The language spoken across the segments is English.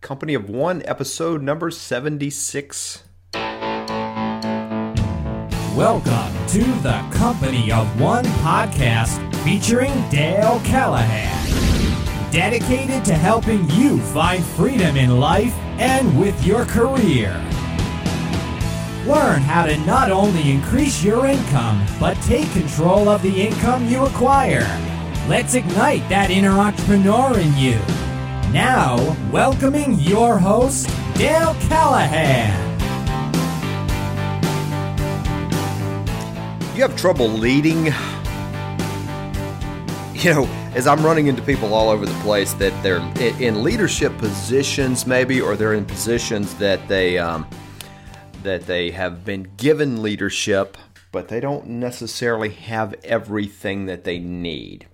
Company of One, episode number 76. Welcome to the Company of One podcast featuring Dale Callahan. Dedicated to helping you find freedom in life and with your career. Learn how to not only increase your income, but take control of the income you acquire. Let's ignite that inner entrepreneur in you. Now, welcoming your host, Dale Callahan. You have trouble leading? You know, as I'm running into people all over the place that they're in leadership positions, maybe, or they're in positions that they um, that they have been given leadership, but they don't necessarily have everything that they need.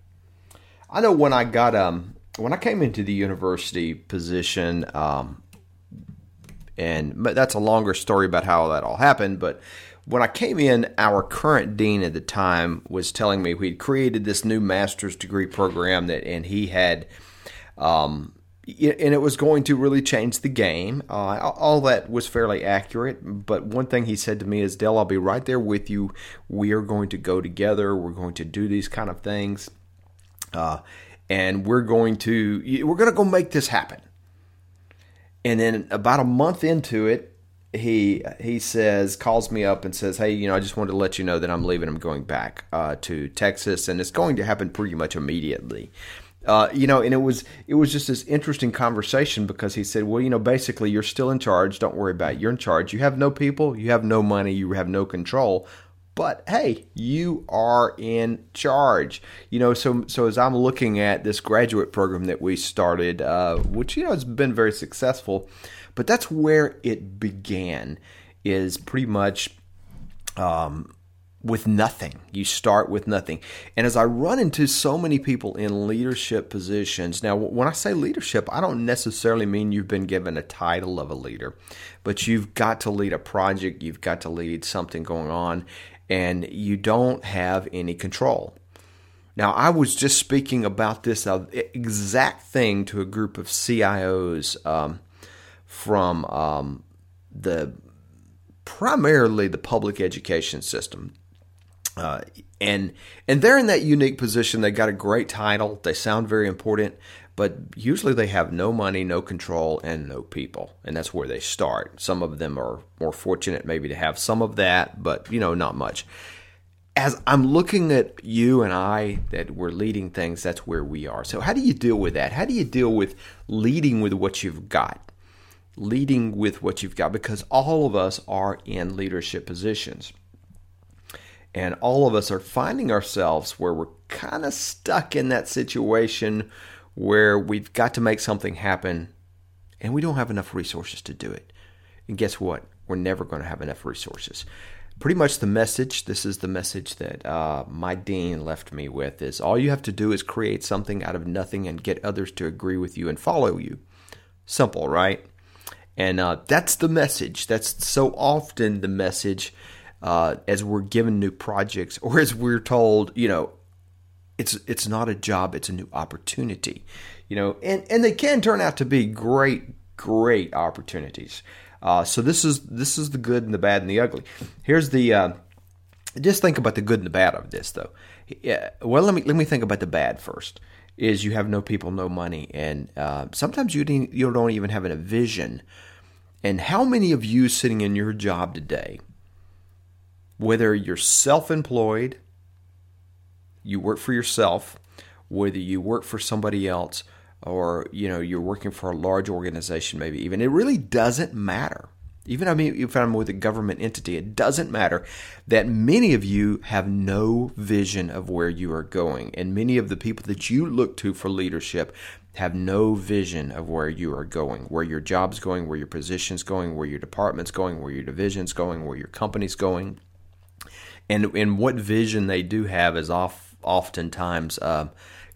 I know when I got um when I came into the university position, um, and that's a longer story about how that all happened, but when I came in, our current dean at the time was telling me we'd created this new master's degree program that, and he had, um, and it was going to really change the game. Uh, all that was fairly accurate, but one thing he said to me is, "Dale, I'll be right there with you. We are going to go together. We're going to do these kind of things, uh, and we're going to we're going to go make this happen." And then about a month into it, he he says calls me up and says, "Hey, you know, I just wanted to let you know that I'm leaving. I'm going back uh, to Texas, and it's going to happen pretty much immediately." Uh, you know, and it was it was just this interesting conversation because he said, "Well, you know, basically, you're still in charge. Don't worry about it. You're in charge. You have no people. You have no money. You have no control." But hey, you are in charge. You know, so so as I'm looking at this graduate program that we started, uh, which you know has been very successful, but that's where it began. Is pretty much um, with nothing. You start with nothing. And as I run into so many people in leadership positions, now when I say leadership, I don't necessarily mean you've been given a title of a leader, but you've got to lead a project, you've got to lead something going on, and you don't have any control. Now, I was just speaking about this exact thing to a group of CIOs um, from um, the primarily the public education system. Uh, and and they're in that unique position. They got a great title. They sound very important, but usually they have no money, no control, and no people. And that's where they start. Some of them are more fortunate maybe to have some of that, but you know, not much. As I'm looking at you and I that we're leading things, that's where we are. So how do you deal with that? How do you deal with leading with what you've got? leading with what you've got because all of us are in leadership positions. And all of us are finding ourselves where we're kind of stuck in that situation where we've got to make something happen and we don't have enough resources to do it. And guess what? We're never going to have enough resources. Pretty much the message, this is the message that uh, my dean left me with, is all you have to do is create something out of nothing and get others to agree with you and follow you. Simple, right? And uh, that's the message. That's so often the message uh, as we're given new projects or as we're told, you know, it's it's not a job, it's a new opportunity. You know, and, and they can turn out to be great, great opportunities. Uh, so this is this is the good and the bad and the ugly. Here's the uh, just think about the good and the bad of this though. Yeah, well, let me let me think about the bad first. Is you have no people, no money, and uh, sometimes you you don't even have a vision and how many of you sitting in your job today, whether you're self employed, you work for yourself, whether you work for somebody else, or you know you're working for a large organization maybe even it really doesn't matter even I mean if I'm with a government entity it doesn't matter that many of you have no vision of where you are going and many of the people that you look to for leadership have no vision of where you are going, where your job's going, where your position's going, where your department's going, where your division's going, where your company's going. And, and what vision they do have is off, oftentimes uh,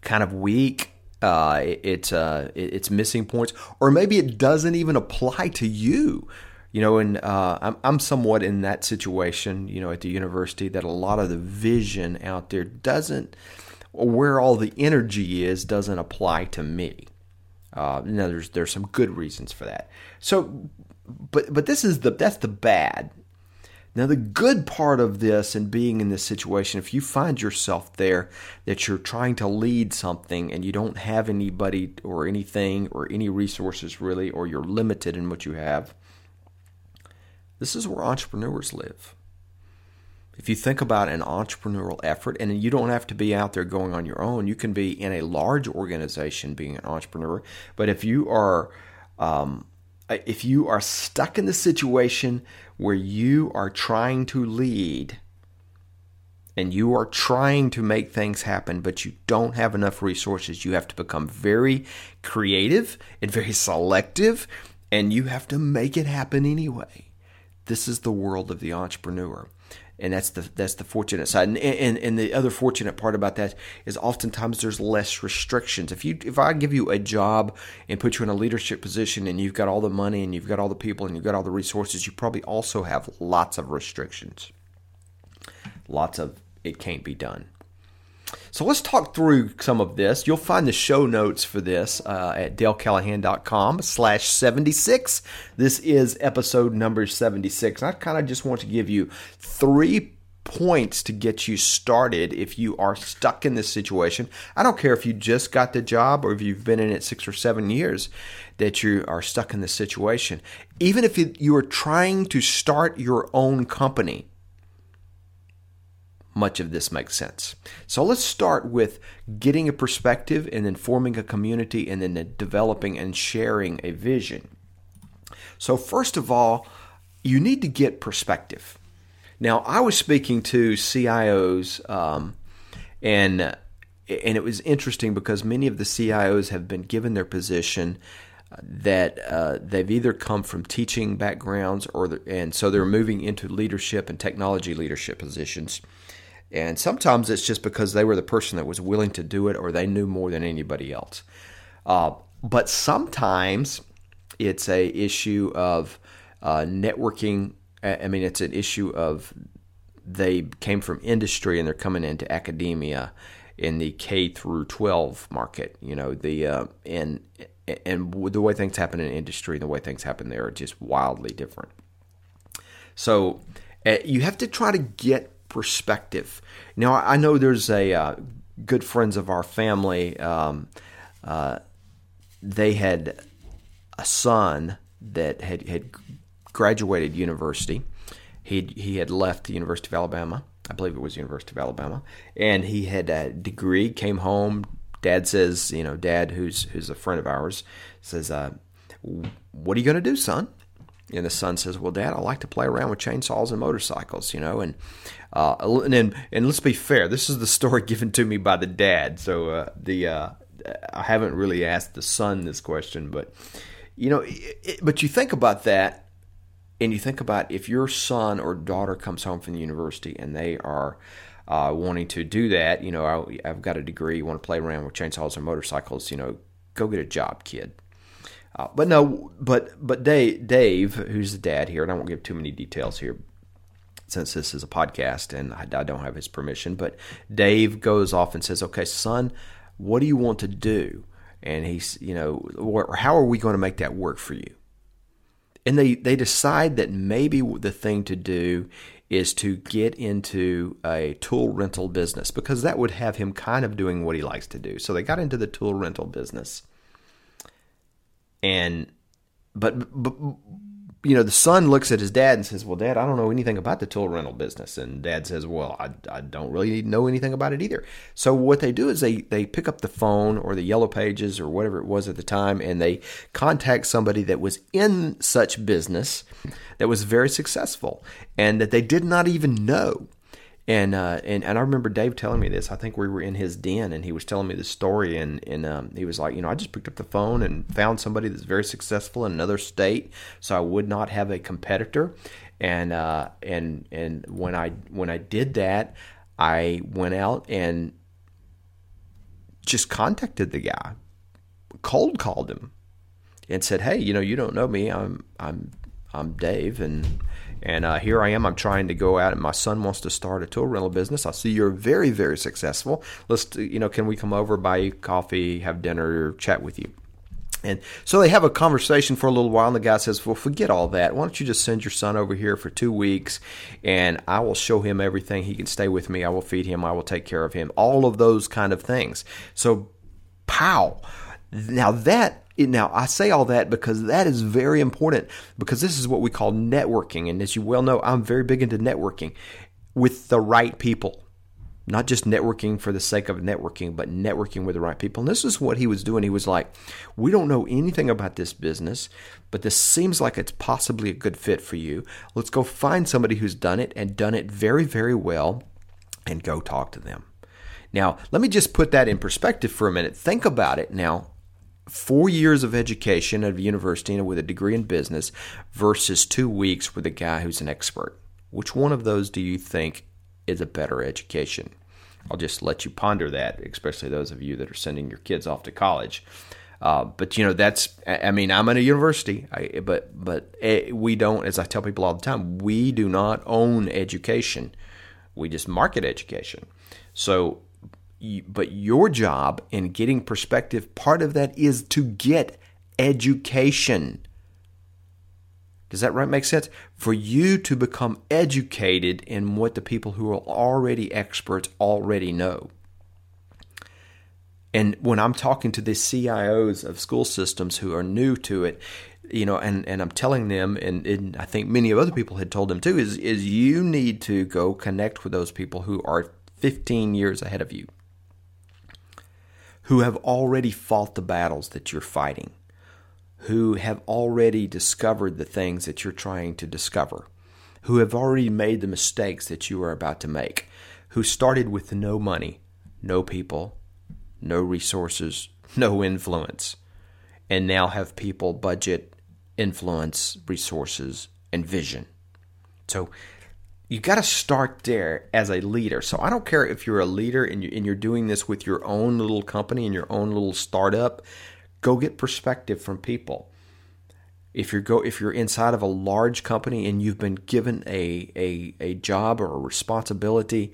kind of weak. Uh, it, it's uh, it, it's missing points, or maybe it doesn't even apply to you you know, and uh, I'm, I'm somewhat in that situation, you know, at the university that a lot of the vision out there doesn't where all the energy is doesn't apply to me. Uh, there's there's some good reasons for that. So, but but this is the that's the bad. Now, the good part of this and being in this situation, if you find yourself there that you're trying to lead something and you don't have anybody or anything or any resources really, or you're limited in what you have, this is where entrepreneurs live. If you think about an entrepreneurial effort, and you don't have to be out there going on your own, you can be in a large organization being an entrepreneur. But if you are um, if you are stuck in the situation where you are trying to lead and you are trying to make things happen, but you don't have enough resources, you have to become very creative and very selective, and you have to make it happen anyway. This is the world of the entrepreneur and that's the that's the fortunate side. And, and and the other fortunate part about that is oftentimes there's less restrictions. If you if I give you a job and put you in a leadership position and you've got all the money and you've got all the people and you've got all the resources, you probably also have lots of restrictions. Lots of it can't be done. So let's talk through some of this. You'll find the show notes for this uh, at dalecallahan.com slash 76. This is episode number 76. I kind of just want to give you three points to get you started if you are stuck in this situation. I don't care if you just got the job or if you've been in it six or seven years that you are stuck in this situation. Even if you are trying to start your own company, much of this makes sense. So let's start with getting a perspective and then forming a community and then developing and sharing a vision. So, first of all, you need to get perspective. Now, I was speaking to CIOs, um, and and it was interesting because many of the CIOs have been given their position that uh, they've either come from teaching backgrounds or and so they're moving into leadership and technology leadership positions and sometimes it's just because they were the person that was willing to do it or they knew more than anybody else. Uh, but sometimes it's a issue of uh, networking. I mean, it's an issue of they came from industry and they're coming into academia in the K through 12 market. You know, the uh, and and the way things happen in industry and the way things happen there are just wildly different. So uh, you have to try to get perspective. Now, I know there's a uh, good friends of our family. Um, uh, they had a son that had had graduated university. He he had left the University of Alabama. I believe it was University of Alabama, and he had a degree. Came home. Dad says, you know, Dad, who's who's a friend of ours, says, uh, "What are you going to do, son?" And the son says, "Well, Dad, I like to play around with chainsaws and motorcycles, you know." And uh, and then, and let's be fair, this is the story given to me by the dad. So uh, the uh, I haven't really asked the son this question, but you know, it, but you think about that, and you think about if your son or daughter comes home from the university and they are uh, wanting to do that, you know, I, have got a degree, you want to play around with chainsaws or motorcycles, you know, go get a job, kid. Uh, but no, but but Dave, Dave, who's the dad here, and I won't give too many details here, since this is a podcast and I, I don't have his permission. But Dave goes off and says, "Okay, son, what do you want to do?" And he's, you know, how are we going to make that work for you? And they they decide that maybe the thing to do is to get into a tool rental business because that would have him kind of doing what he likes to do. So they got into the tool rental business and but, but you know, the son looks at his dad and says, "Well, Dad, I don't know anything about the tool rental business." And Dad says, "Well, I, I don't really know anything about it either." So what they do is they they pick up the phone or the yellow pages or whatever it was at the time, and they contact somebody that was in such business that was very successful and that they did not even know. And, uh, and and I remember Dave telling me this. I think we were in his den, and he was telling me this story. And and um, he was like, you know, I just picked up the phone and found somebody that's very successful in another state, so I would not have a competitor. And uh, and and when I when I did that, I went out and just contacted the guy, cold called him, and said, hey, you know, you don't know me. I'm I'm I'm Dave, and and uh, here I am. I'm trying to go out, and my son wants to start a tool rental business. I see you're very, very successful. Let's, you know, can we come over, buy you coffee, have dinner, chat with you? And so they have a conversation for a little while, and the guy says, Well, forget all that. Why don't you just send your son over here for two weeks, and I will show him everything. He can stay with me. I will feed him. I will take care of him. All of those kind of things. So, pow. Now, that now I say all that because that is very important because this is what we call networking. And as you well know, I'm very big into networking with the right people not just networking for the sake of networking, but networking with the right people. And this is what he was doing. He was like, We don't know anything about this business, but this seems like it's possibly a good fit for you. Let's go find somebody who's done it and done it very, very well and go talk to them. Now, let me just put that in perspective for a minute. Think about it now. Four years of education at a university with a degree in business versus two weeks with a guy who's an expert. Which one of those do you think is a better education? I'll just let you ponder that, especially those of you that are sending your kids off to college. Uh, but you know that's I mean I'm at a university, I, but but eh, we don't, as I tell people all the time, we do not own education. We just market education. So, but your job in getting perspective, part of that is to get education. Does that right make sense? For you to become educated in what the people who are already experts already know. And when I'm talking to the CIOs of school systems who are new to it, you know, and, and I'm telling them, and, and I think many of other people had told them too, is is you need to go connect with those people who are 15 years ahead of you, who have already fought the battles that you're fighting who have already discovered the things that you're trying to discover, who have already made the mistakes that you are about to make, who started with no money, no people, no resources, no influence, and now have people, budget, influence, resources, and vision. So you got to start there as a leader. So I don't care if you're a leader and you're doing this with your own little company and your own little startup. Go get perspective from people. If you're go if you're inside of a large company and you've been given a a, a job or a responsibility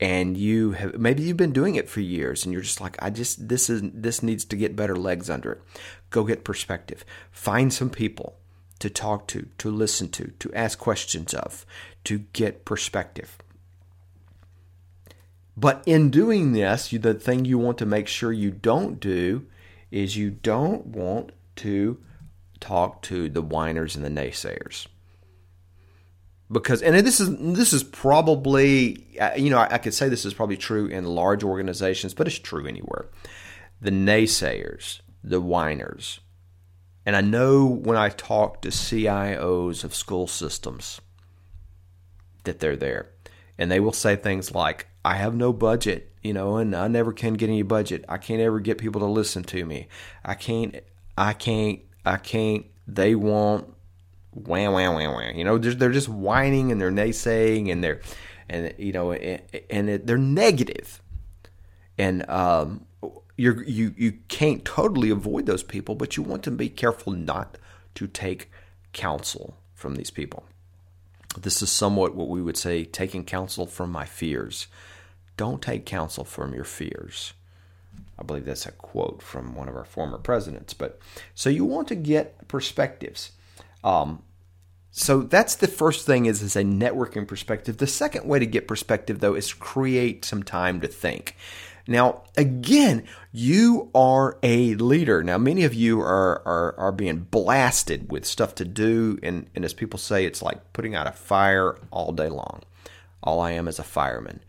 and you have maybe you've been doing it for years and you're just like I just this is this needs to get better legs under it. Go get perspective. Find some people to talk to, to listen to, to ask questions of, to get perspective. But in doing this, the thing you want to make sure you don't do is you don't want to talk to the whiners and the naysayers. Because and this is this is probably uh, you know I, I, could say this is probably true in large organizations but it's true anywhere. The naysayers the whiners. And i know when i talk to cios of school systems that they're there and they will say things like i have no budget you know, and I never can get any budget. I can't ever get people to listen to me. I can't, I can't, I can't. They want wham, wham, wham, wham. You know, they're, they're just whining and they're naysaying and they're, and you know, and, and they're negative. And um, you're, you you can't totally avoid those people, but you want to be careful not to take counsel from these people. This is somewhat what we would say taking counsel from my fears. Don't take counsel from your fears. I believe that's a quote from one of our former presidents. But so you want to get perspectives. Um, so that's the first thing is is a networking perspective. The second way to get perspective though is create some time to think. Now, again, you are a leader. Now, many of you are, are, are being blasted with stuff to do. And, and as people say, it's like putting out a fire all day long. All I am is a fireman.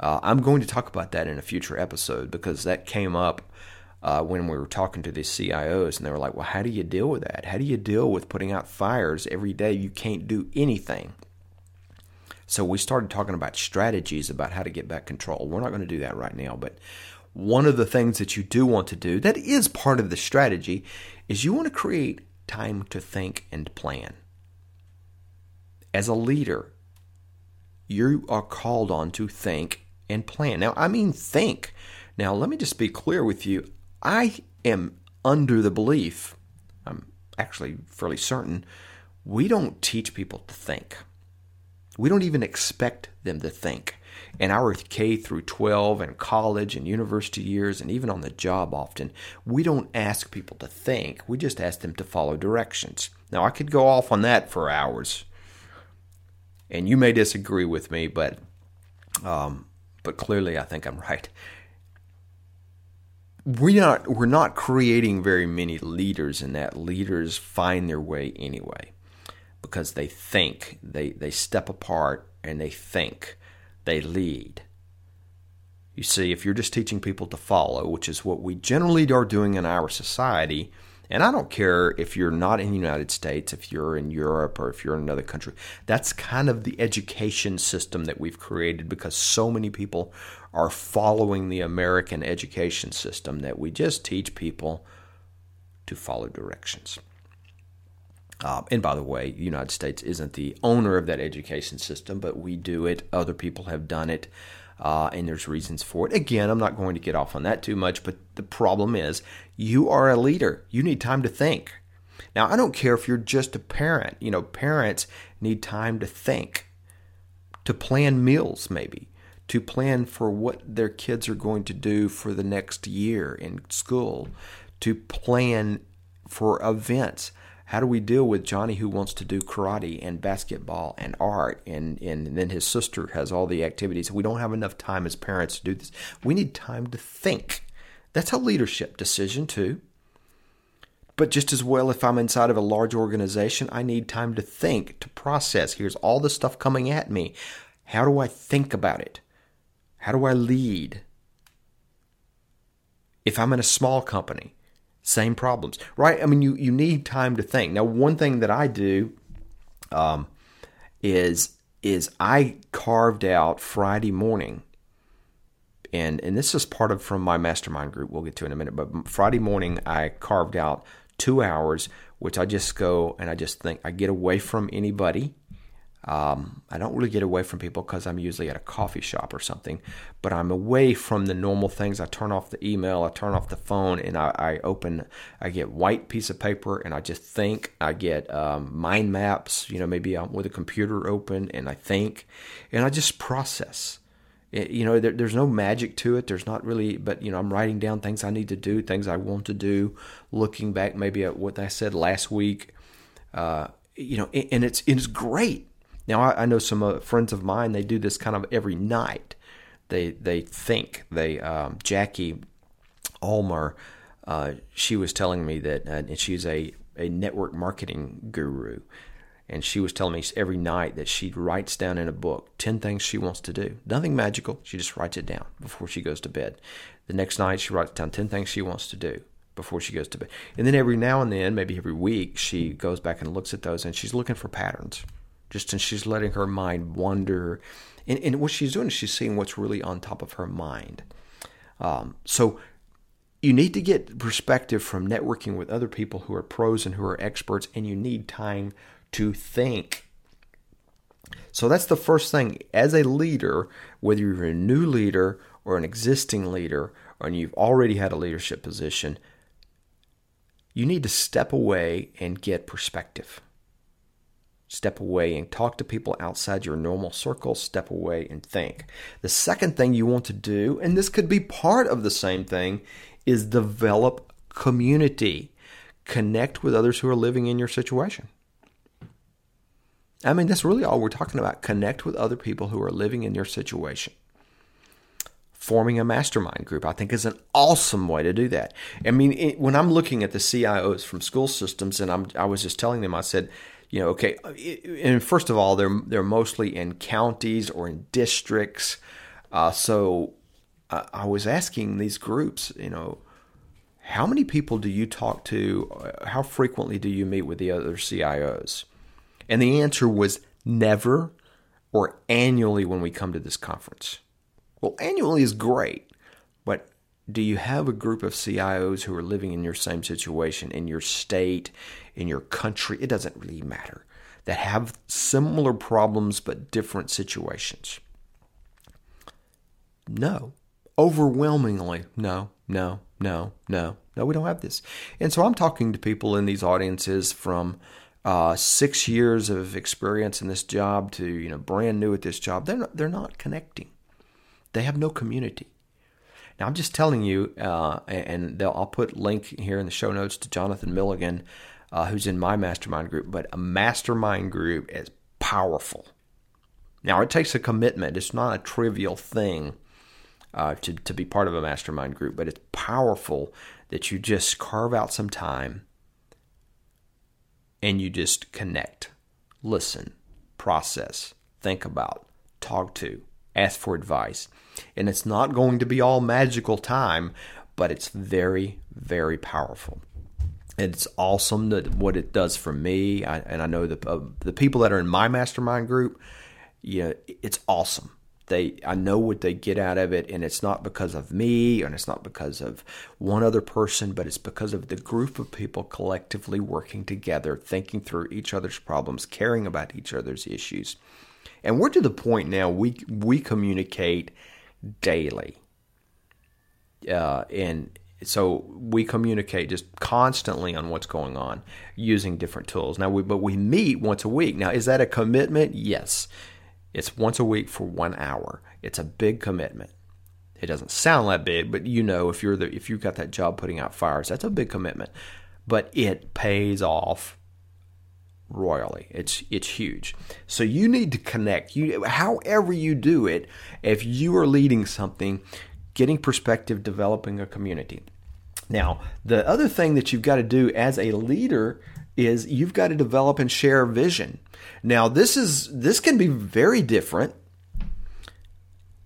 Uh, I'm going to talk about that in a future episode because that came up uh, when we were talking to these CIOs, and they were like, "Well, how do you deal with that? How do you deal with putting out fires every day? You can't do anything." So we started talking about strategies about how to get back control. We're not going to do that right now, but one of the things that you do want to do that is part of the strategy is you want to create time to think and plan. As a leader, you are called on to think and plan. Now, I mean, think. Now, let me just be clear with you. I am under the belief, I'm actually fairly certain, we don't teach people to think. We don't even expect them to think. In our K through 12 and college and university years, and even on the job often, we don't ask people to think, we just ask them to follow directions. Now, I could go off on that for hours, and you may disagree with me, but um, but clearly I think I'm right. We not we're not creating very many leaders in that leaders find their way anyway because they think they they step apart and they think they lead. You see, if you're just teaching people to follow, which is what we generally are doing in our society, and I don't care if you're not in the United States, if you're in Europe, or if you're in another country. That's kind of the education system that we've created because so many people are following the American education system that we just teach people to follow directions. Uh, and by the way, the United States isn't the owner of that education system, but we do it. Other people have done it uh, and there's reasons for it. Again, I'm not going to get off on that too much, but the problem is you are a leader. You need time to think. Now, I don't care if you're just a parent. You know, parents need time to think, to plan meals, maybe, to plan for what their kids are going to do for the next year in school, to plan for events how do we deal with Johnny who wants to do karate and basketball and art and, and then his sister has all the activities? We don't have enough time as parents to do this. We need time to think. That's a leadership decision too. But just as well, if I'm inside of a large organization, I need time to think, to process. Here's all the stuff coming at me. How do I think about it? How do I lead? If I'm in a small company, same problems, right? I mean, you, you need time to think. Now, one thing that I do um, is is I carved out Friday morning, and and this is part of from my mastermind group. We'll get to in a minute, but Friday morning I carved out two hours, which I just go and I just think I get away from anybody. Um, I don't really get away from people because I'm usually at a coffee shop or something, but I'm away from the normal things. I turn off the email, I turn off the phone, and I, I open, I get white piece of paper and I just think. I get um, mind maps, you know, maybe I'm with a computer open and I think, and I just process. It, you know, there, there's no magic to it. There's not really, but you know, I'm writing down things I need to do, things I want to do, looking back maybe at what I said last week. Uh, you know, and it's it's great now I, I know some uh, friends of mine. They do this kind of every night. They they think they um, Jackie Ulmer. Uh, she was telling me that, uh, and she's a a network marketing guru. And she was telling me every night that she writes down in a book 10 things she wants to do. Nothing magical. She just writes it down before she goes to bed. The next night, she writes down 10 things she wants to do before she goes to bed. And then every now and then, maybe every week, she goes back and looks at those and she's looking for patterns just and she's letting her mind wander. And, and what she's doing is she's seeing what's really on top of her mind. Um, so you need to get perspective from networking with other people who are pros and who are experts, and you need time to think. So that's the first thing. As a leader, whether you're a new leader or an existing leader, or you've already had a leadership position, you need to step away and get perspective. Step away and talk to people outside your normal circle. Step away and think. The second thing you want to do, and this could be part of the same thing, is develop community. Connect with others who are living in your situation. I mean, that's really all we're talking about. Connect with other people who are living in your situation. Forming a mastermind group, I think, is an awesome way to do that. I mean, it, when I'm looking at the CIOs from school systems, and I'm, I was just telling them, I said, you know, okay, and first of all, they're they're mostly in counties or in districts. Uh, so I, I was asking these groups, you know, how many people do you talk to? Uh, how frequently do you meet with the other CIOs? And the answer was never or annually when we come to this conference. Well, annually is great, but do you have a group of CIOs who are living in your same situation in your state, in your country? It doesn't really matter. That have similar problems but different situations? No. Overwhelmingly, no, no, no, no, no, we don't have this. And so I'm talking to people in these audiences from uh, six years of experience in this job to you know brand new at this job. They're not, they're not connecting. They have no community. Now, I'm just telling you, uh, and I'll put link here in the show notes to Jonathan Milligan, uh, who's in my mastermind group. But a mastermind group is powerful. Now, it takes a commitment. It's not a trivial thing uh, to to be part of a mastermind group, but it's powerful that you just carve out some time and you just connect, listen, process, think about, talk to, ask for advice. And it's not going to be all magical time, but it's very, very powerful. It's awesome that what it does for me, I, and I know the uh, the people that are in my mastermind group. Yeah, it's awesome. They I know what they get out of it and it's not because of me and it's not because of one other person but it's because of the group of people collectively working together thinking through each other's problems caring about each other's issues. And we're to the point now we we communicate daily. Uh, and so we communicate just constantly on what's going on using different tools now we but we meet once a week now is that a commitment yes it's once a week for one hour. It's a big commitment. It doesn't sound that big, but you know if you're the if you've got that job putting out fires, that's a big commitment. But it pays off royally. It's it's huge. So you need to connect. You however you do it, if you are leading something, getting perspective, developing a community. Now, the other thing that you've got to do as a leader is you've got to develop and share vision. Now, this is this can be very different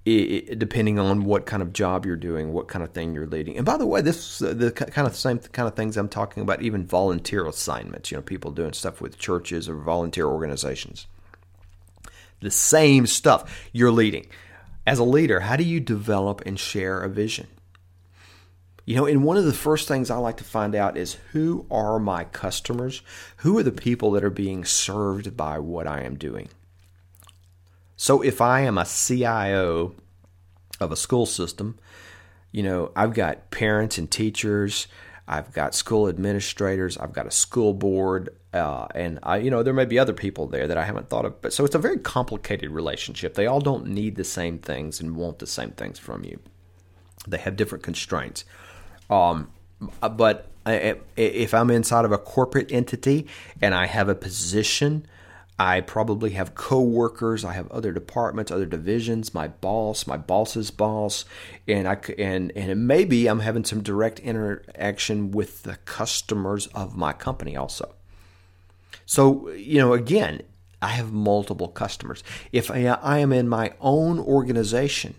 depending on what kind of job you're doing, what kind of thing you're leading. And by the way, this the kind of same kind of things I'm talking about, even volunteer assignments. You know, people doing stuff with churches or volunteer organizations. The same stuff you're leading. As a leader, how do you develop and share a vision? You know, and one of the first things I like to find out is who are my customers? Who are the people that are being served by what I am doing? So if I am a CIO of a school system, you know, I've got parents and teachers, I've got school administrators, I've got a school board, uh, and I, you know, there may be other people there that I haven't thought of. But so it's a very complicated relationship. They all don't need the same things and want the same things from you. They have different constraints. Um, but if I'm inside of a corporate entity and I have a position, I probably have coworkers, I have other departments, other divisions, my boss, my boss's boss, and I and and maybe I'm having some direct interaction with the customers of my company also. So you know, again, I have multiple customers. If I, I am in my own organization,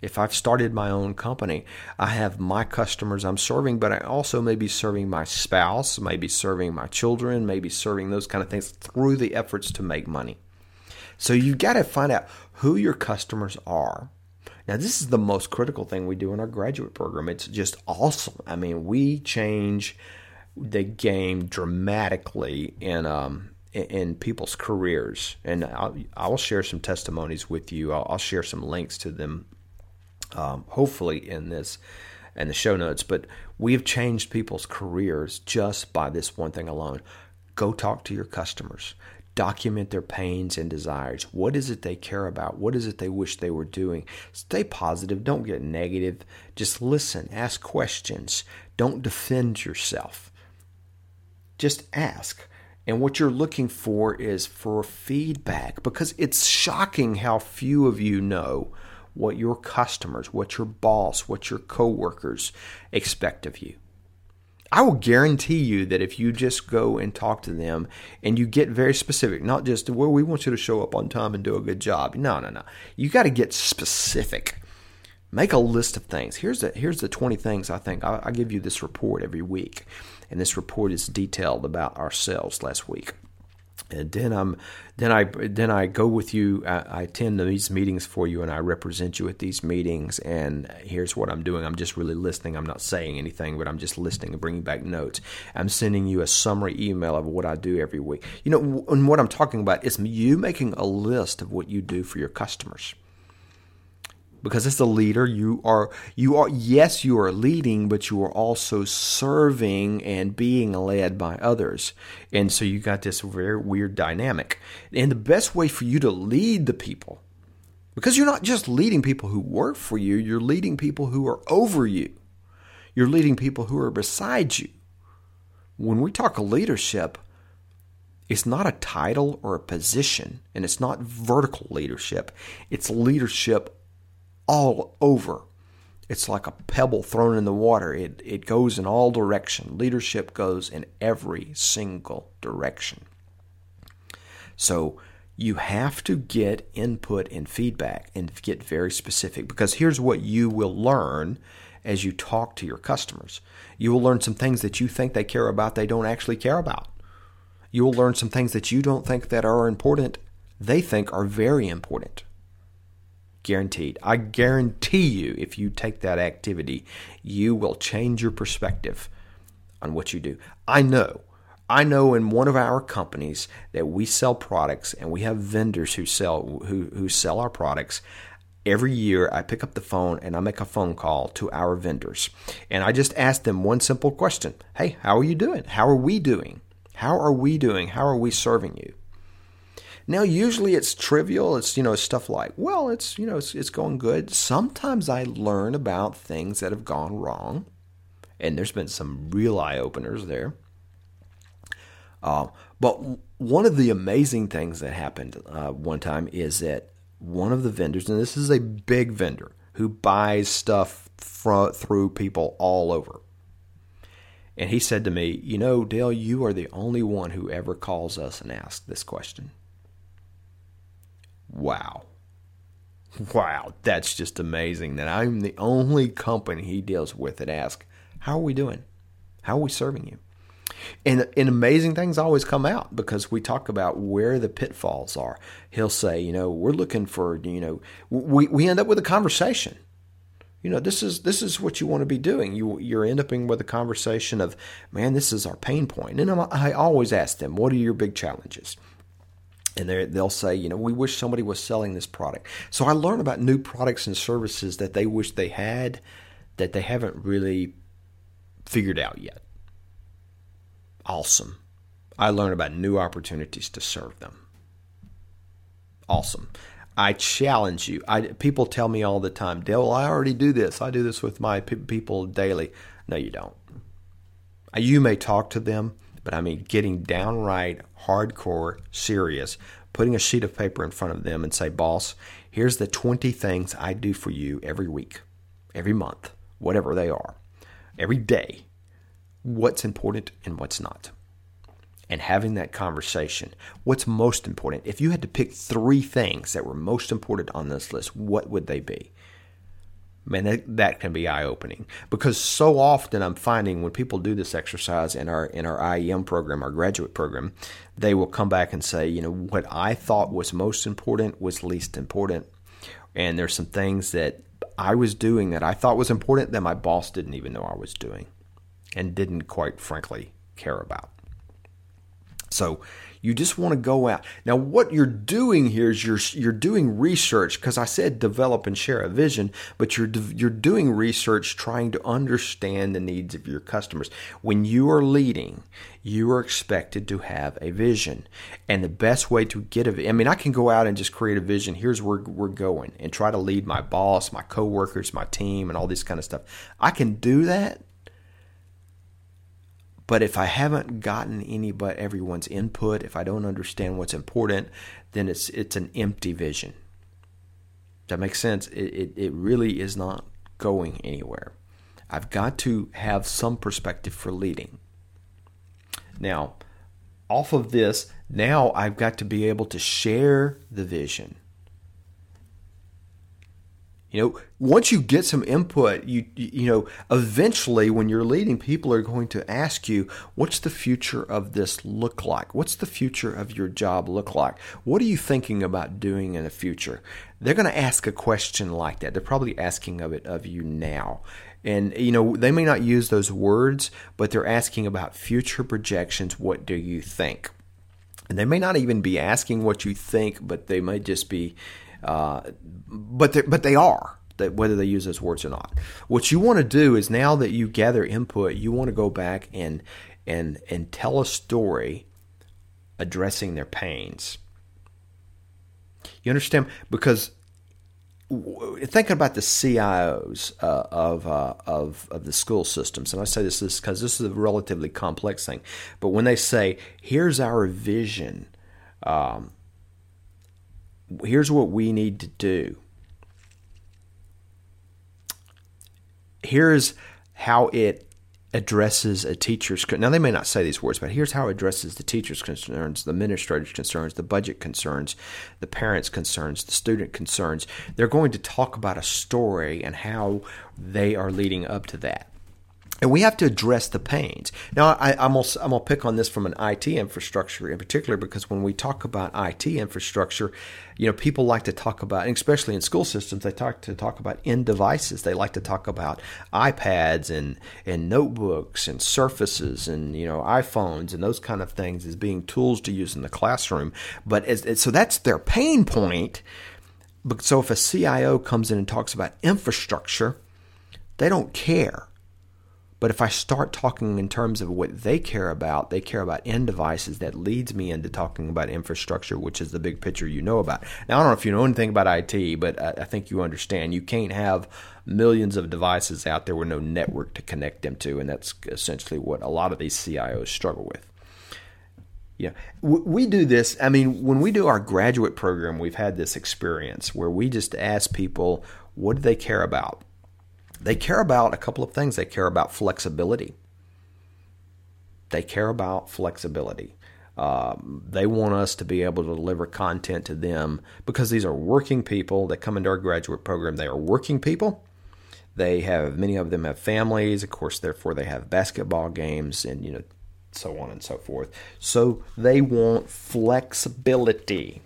if I've started my own company, I have my customers I'm serving, but I also may be serving my spouse, maybe serving my children, maybe serving those kind of things through the efforts to make money. So you've got to find out who your customers are. Now, this is the most critical thing we do in our graduate program. It's just awesome. I mean, we change the game dramatically in um, in people's careers, and I'll, I'll share some testimonies with you. I'll, I'll share some links to them um, hopefully in this and the show notes. But we've changed people's careers just by this one thing alone. Go talk to your customers. Document their pains and desires. What is it they care about? What is it they wish they were doing? Stay positive. Don't get negative. Just listen. Ask questions. Don't defend yourself. Just ask. And what you're looking for is for feedback because it's shocking how few of you know what your customers, what your boss, what your coworkers expect of you. I will guarantee you that if you just go and talk to them and you get very specific, not just, well, we want you to show up on time and do a good job. No, no, no. You got to get specific. Make a list of things. Here's the, here's the 20 things I think. I, I give you this report every week, and this report is detailed about ourselves last week and then I'm then I then I go with you. I, I, attend these meetings for you, and I represent you at these meetings. And here's what I'm doing: I'm just really listening. I'm not saying anything, but I'm just listening and bringing back notes. I'm sending you a summary email of what I do every week. You know, and what I'm talking about is you making a list of what you do for your customers because as a leader you are you are yes you are leading but you are also serving and being led by others and so you got this very weird dynamic and the best way for you to lead the people Because you're not just leading people who work for you, you're leading people who are over you. You're leading people who are beside you. When we talk of leadership, it's not a title or a position, and it's not vertical leadership. It's leadership all over. It's like a pebble thrown in the water. It, it goes in all direction. Leadership goes in every single direction. So you have to get input and feedback and get very specific because here's what you will learn as you talk to your customers. You will learn some things that you think they care about they don't actually care about. You will learn some things that you don't think that are important they think are very important. Guaranteed. I guarantee you if you take that activity, you will change your perspective on what you do. I know I know in one of our companies that we sell products and we have vendors who sell who, who sell our products. Every year I pick up the phone and I make a phone call to our vendors. And I just ask them one simple question. Hey, how are you doing? How are we doing? How are we doing? How are we serving you? Now, usually it's trivial. It's, you know, stuff like, well, it's, you know, it's, it's going good. Sometimes I learn about things that have gone wrong. And there's been some real eye openers there. Uh, but one of the amazing things that happened uh, one time is that one of the vendors, and this is a big vendor who buys stuff through people all over. And he said to me, You know, Dale, you are the only one who ever calls us and asks this question. Wow. Wow, that's just amazing that I'm the only company he deals with that asks, How are we doing? How are we serving you? And, and amazing things always come out because we talk about where the pitfalls are. He'll say, you know, we're looking for, you know, we, we end up with a conversation. You know, this is this is what you want to be doing. You you're end up with a conversation of, man, this is our pain point. And I always ask them, what are your big challenges? And they'll say, you know, we wish somebody was selling this product. So I learn about new products and services that they wish they had that they haven't really figured out yet awesome. I learn about new opportunities to serve them. Awesome. I challenge you. I, people tell me all the time, Dale, I already do this. I do this with my people daily. No, you don't. You may talk to them, but I mean, getting downright hardcore, serious, putting a sheet of paper in front of them and say, boss, here's the 20 things I do for you every week, every month, whatever they are, every day what's important and what's not. And having that conversation. What's most important? If you had to pick three things that were most important on this list, what would they be? Man, that, that can be eye opening because so often I'm finding when people do this exercise in our in our IEM program, our graduate program, they will come back and say, you know, what I thought was most important was least important, and there's some things that I was doing that I thought was important that my boss didn't even know I was doing and didn't quite frankly care about. So you just want to go out. Now what you're doing here is you're you're doing research because I said develop and share a vision, but you're you're doing research trying to understand the needs of your customers. When you are leading, you are expected to have a vision. And the best way to get a I mean I can go out and just create a vision. Here's where we're going and try to lead my boss, my coworkers, my team and all this kind of stuff. I can do that but if I haven't gotten any but everyone's input, if I don't understand what's important, then it's it's an empty vision. That makes sense. It, it, it really is not going anywhere. I've got to have some perspective for leading. Now, off of this, now I've got to be able to share the vision you know, once you get some input, you you know, eventually when you're leading, people are going to ask you, "What's the future of this look like? What's the future of your job look like? What are you thinking about doing in the future?" They're going to ask a question like that. They're probably asking of it of you now. And you know, they may not use those words, but they're asking about future projections. What do you think? And they may not even be asking what you think, but they might just be uh, but but they are that whether they use those words or not. What you want to do is now that you gather input, you want to go back and and and tell a story addressing their pains. You understand because thinking about the CIOs uh, of, uh, of of the school systems, and I say this because this is a relatively complex thing, but when they say, "Here's our vision," um, here's what we need to do. Here's how it addresses a teacher's now they may not say these words but here's how it addresses the teacher's concerns the administrator's concerns the budget concerns the parents concerns the student concerns they're going to talk about a story and how they are leading up to that and we have to address the pains. Now, I, am gonna, I'm pick on this from an IT infrastructure in particular because when we talk about IT infrastructure, you know, people like to talk about, especially in school systems, they talk to talk about end devices. They like to talk about iPads and and notebooks and Surfaces and you know iPhones and those kind of things as being tools to use in the classroom. But as, so that's their pain point. But so if a CIO comes in and talks about infrastructure, they don't care but if I start talking in terms of what they care about, they care about end devices, that leads me into talking about infrastructure, which is the big picture you know about. Now, I don't know if you know anything about IT, but I think you understand. You can't have millions of devices out there with no network to connect them to, and that's essentially what a lot of these CIOs struggle with. Yeah, we do this. I mean, when we do our graduate program, we've had this experience where we just ask people, what do they care about? They care about a couple of things. They care about flexibility. They care about flexibility. Um, they want us to be able to deliver content to them because these are working people that come into our graduate program. They are working people. They have many of them have families, of course. Therefore, they have basketball games and you know so on and so forth. So they want flexibility.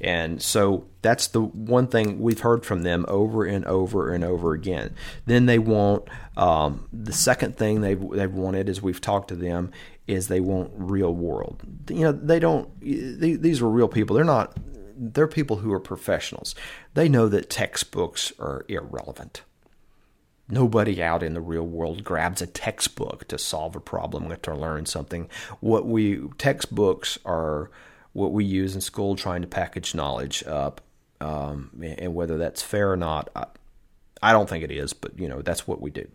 And so that's the one thing we've heard from them over and over and over again. Then they want um, the second thing they've they've wanted as we've talked to them is they want real world. You know, they don't. These are real people. They're not. They're people who are professionals. They know that textbooks are irrelevant. Nobody out in the real world grabs a textbook to solve a problem or to learn something. What we textbooks are what we use in school trying to package knowledge up. Um, and whether that's fair or not, I, I don't think it is, but you know, that's what we do.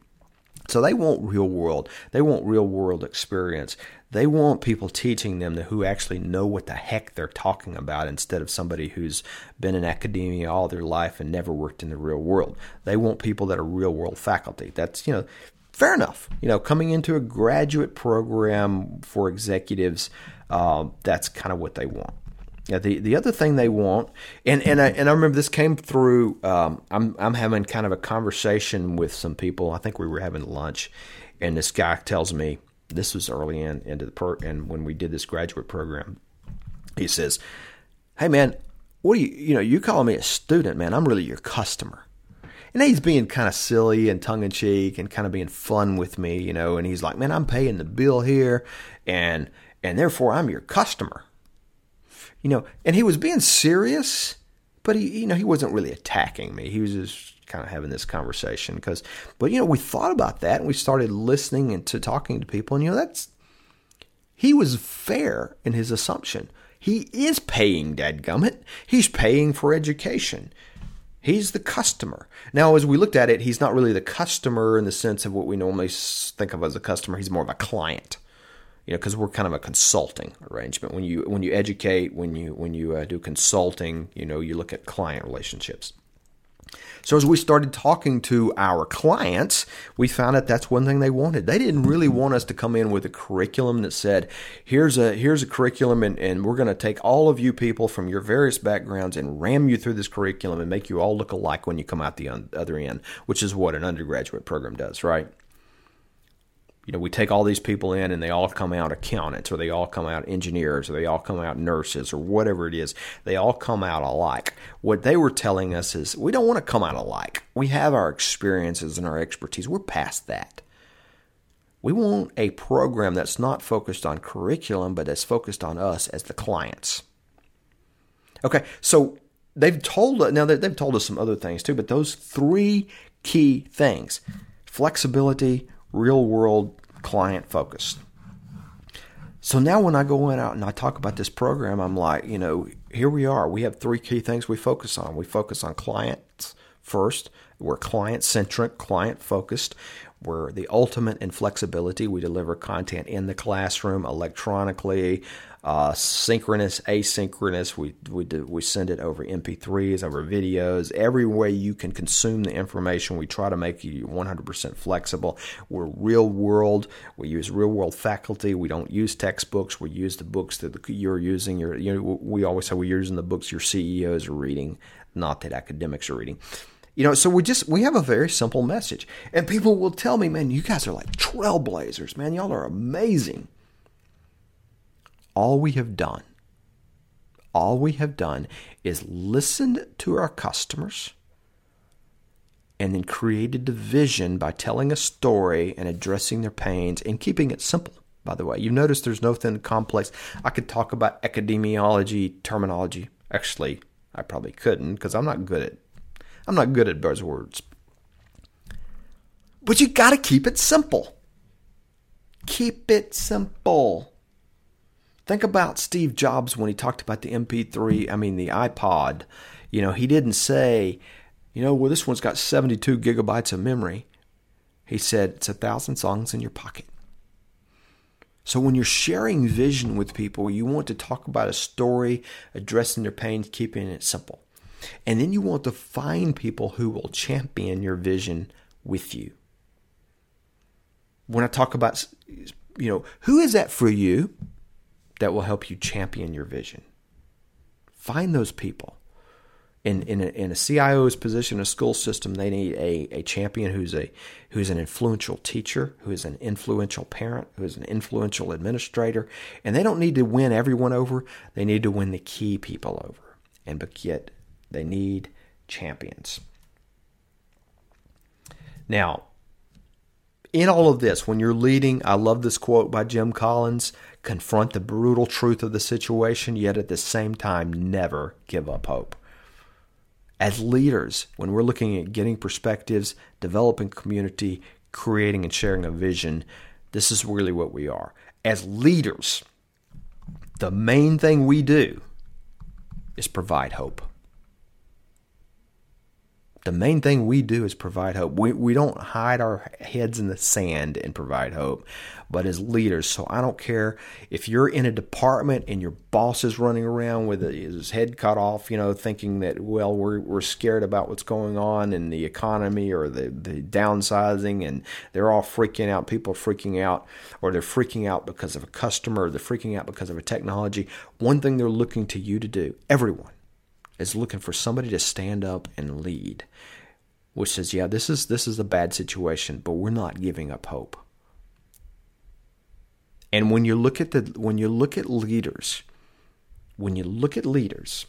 So they want real world. They want real world experience. They want people teaching them who actually know what the heck they're talking about instead of somebody who's been in academia all their life and never worked in the real world. They want people that are real world faculty. That's, you know, fair enough. You know, coming into a graduate program for executives, uh, that's kind of what they want. Yeah, the, the other thing they want, and and I, and I remember this came through. Um, I'm I'm having kind of a conversation with some people. I think we were having lunch, and this guy tells me this was early in into the pro, and when we did this graduate program, he says, "Hey man, what do you you know you call me a student, man? I'm really your customer." And he's being kind of silly and tongue in cheek and kind of being fun with me, you know. And he's like, "Man, I'm paying the bill here, and and therefore I'm your customer." You know, and he was being serious, but he, you know, he wasn't really attacking me. He was just kind of having this conversation because, but you know, we thought about that and we started listening and to talking to people, and you know, that's he was fair in his assumption. He is paying dadgummit. He's paying for education. He's the customer. Now, as we looked at it, he's not really the customer in the sense of what we normally think of as a customer. He's more of a client, you know, because we're kind of a consulting arrangement. When you when you educate, when you when you uh, do consulting, you know, you look at client relationships. So as we started talking to our clients, we found that that's one thing they wanted. They didn't really want us to come in with a curriculum that said, here's a here's a curriculum and, and we're going to take all of you people from your various backgrounds and ram you through this curriculum and make you all look alike when you come out the other end, which is what an undergraduate program does, right? You know, we take all these people in and they all come out accountants or they all come out engineers or they all come out nurses or whatever it is. They all come out alike. What they were telling us is we don't want to come out alike. We have our experiences and our expertise. We're past that. We want a program that's not focused on curriculum, but that's focused on us as the clients. Okay, so they've told us, now they've told us some other things too, but those three key things flexibility, real world client focused. So now when I go in out and I talk about this program, I'm like, you know, here we are. We have three key things we focus on. We focus on clients first. We're client centric, client focused. We're the ultimate in flexibility. We deliver content in the classroom, electronically, uh, synchronous, asynchronous. We we do, we send it over MP3s, over videos, every way you can consume the information. We try to make you 100% flexible. We're real world. We use real world faculty. We don't use textbooks. We use the books that you're using. You know, we always say we're using the books your CEOs are reading, not that academics are reading. You know, so we just we have a very simple message. And people will tell me, man, you guys are like trailblazers, man. Y'all are amazing. All we have done, all we have done is listened to our customers and then created a vision by telling a story and addressing their pains and keeping it simple. By the way, you notice there's nothing complex. I could talk about epidemiology terminology. Actually, I probably couldn't because I'm not good at I'm not good at buzzwords. But you got to keep it simple. Keep it simple. Think about Steve Jobs when he talked about the MP3, I mean, the iPod. You know, he didn't say, you know, well, this one's got 72 gigabytes of memory. He said, it's a thousand songs in your pocket. So when you're sharing vision with people, you want to talk about a story, addressing their pain, keeping it simple. And then you want to find people who will champion your vision with you. When I talk about, you know, who is that for you that will help you champion your vision? Find those people. In, in, a, in a CIO's position, a school system, they need a, a champion who's a who's an influential teacher, who is an influential parent, who is an influential administrator, and they don't need to win everyone over. They need to win the key people over, and but yet they need champions. Now, in all of this, when you're leading, I love this quote by Jim Collins confront the brutal truth of the situation, yet at the same time, never give up hope. As leaders, when we're looking at getting perspectives, developing community, creating and sharing a vision, this is really what we are. As leaders, the main thing we do is provide hope the main thing we do is provide hope. We, we don't hide our heads in the sand and provide hope, but as leaders. So I don't care if you're in a department and your boss is running around with his head cut off, you know, thinking that, well, we're, we're scared about what's going on in the economy or the, the downsizing and they're all freaking out. People freaking out or they're freaking out because of a customer or they're freaking out because of a technology. One thing they're looking to you to do, everyone, is looking for somebody to stand up and lead, which says, yeah, this is this is a bad situation, but we're not giving up hope. And when you look at the when you look at leaders, when you look at leaders,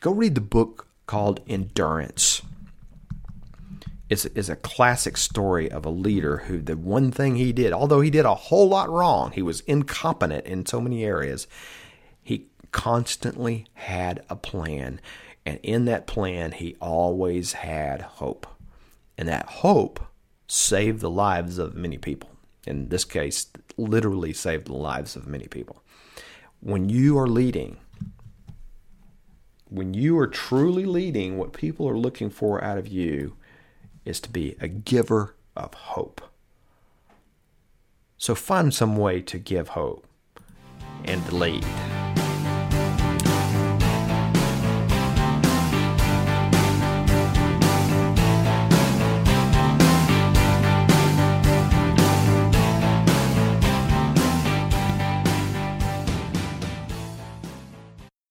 go read the book called Endurance. It's, it's a classic story of a leader who the one thing he did, although he did a whole lot wrong, he was incompetent in so many areas, constantly had a plan. And in that plan, he always had hope. And that hope saved the lives of many people. In this case, literally saved the lives of many people. When you are leading, when you are truly leading, what people are looking for out of you is to be a giver of hope. So find some way to give hope and lead.